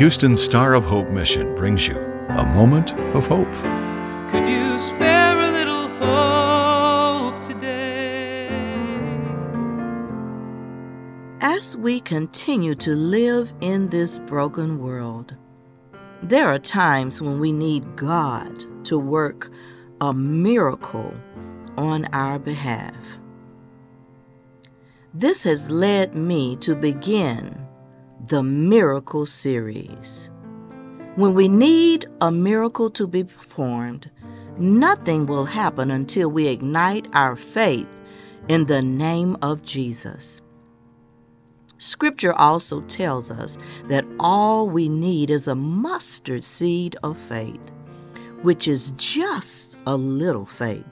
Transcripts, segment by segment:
Houston's Star of Hope mission brings you a moment of hope. Could you spare a little hope today? As we continue to live in this broken world, there are times when we need God to work a miracle on our behalf. This has led me to begin the Miracle Series. When we need a miracle to be performed, nothing will happen until we ignite our faith in the name of Jesus. Scripture also tells us that all we need is a mustard seed of faith, which is just a little faith.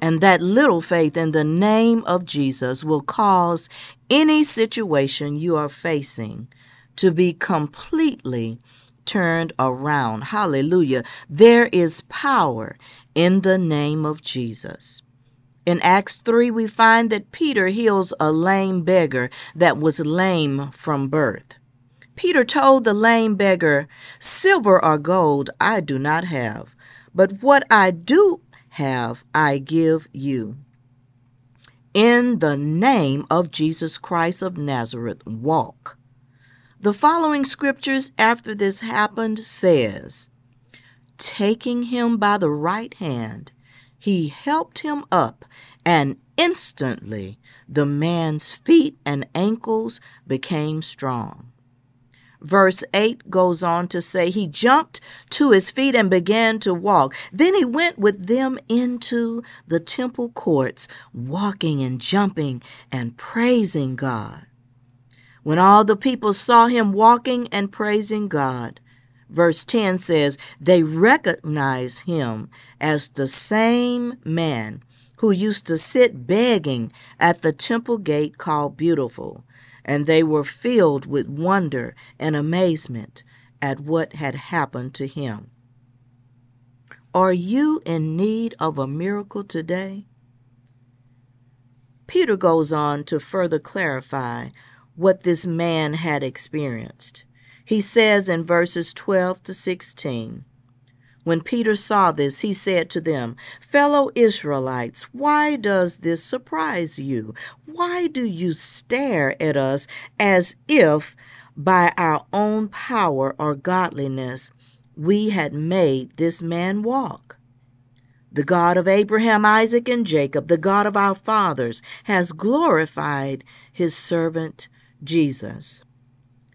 And that little faith in the name of Jesus will cause any situation you are facing to be completely turned around. Hallelujah. There is power in the name of Jesus. In Acts 3, we find that Peter heals a lame beggar that was lame from birth. Peter told the lame beggar, Silver or gold I do not have, but what I do have I give you. In the name of Jesus Christ of Nazareth, walk. The following scriptures after this happened says, Taking him by the right hand, he helped him up, and instantly the man's feet and ankles became strong. Verse 8 goes on to say, He jumped to his feet and began to walk. Then he went with them into the temple courts, walking and jumping and praising God. When all the people saw him walking and praising God, verse 10 says, they recognized him as the same man who used to sit begging at the temple gate called Beautiful and they were filled with wonder and amazement at what had happened to him. Are you in need of a miracle today? Peter goes on to further clarify what this man had experienced. He says in verses 12 to 16, when Peter saw this, he said to them, Fellow Israelites, why does this surprise you? Why do you stare at us as if by our own power or godliness we had made this man walk? The God of Abraham, Isaac, and Jacob, the God of our fathers, has glorified his servant Jesus.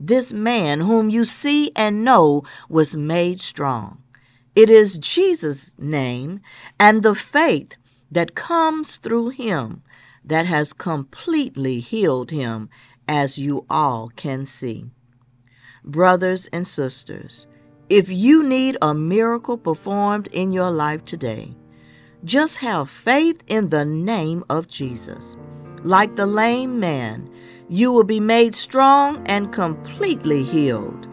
this man whom you see and know was made strong. It is Jesus' name and the faith that comes through him that has completely healed him, as you all can see. Brothers and sisters, if you need a miracle performed in your life today, just have faith in the name of Jesus. Like the lame man, you will be made strong and completely healed.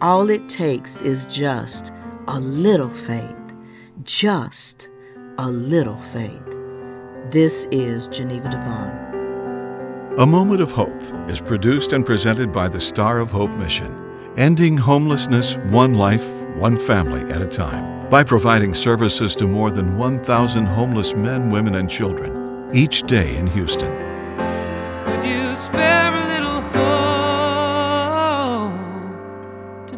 All it takes is just a little faith. Just a little faith. This is Geneva Devon. A Moment of Hope is produced and presented by the Star of Hope mission, ending homelessness one life, one family at a time, by providing services to more than 1,000 homeless men, women, and children each day in Houston.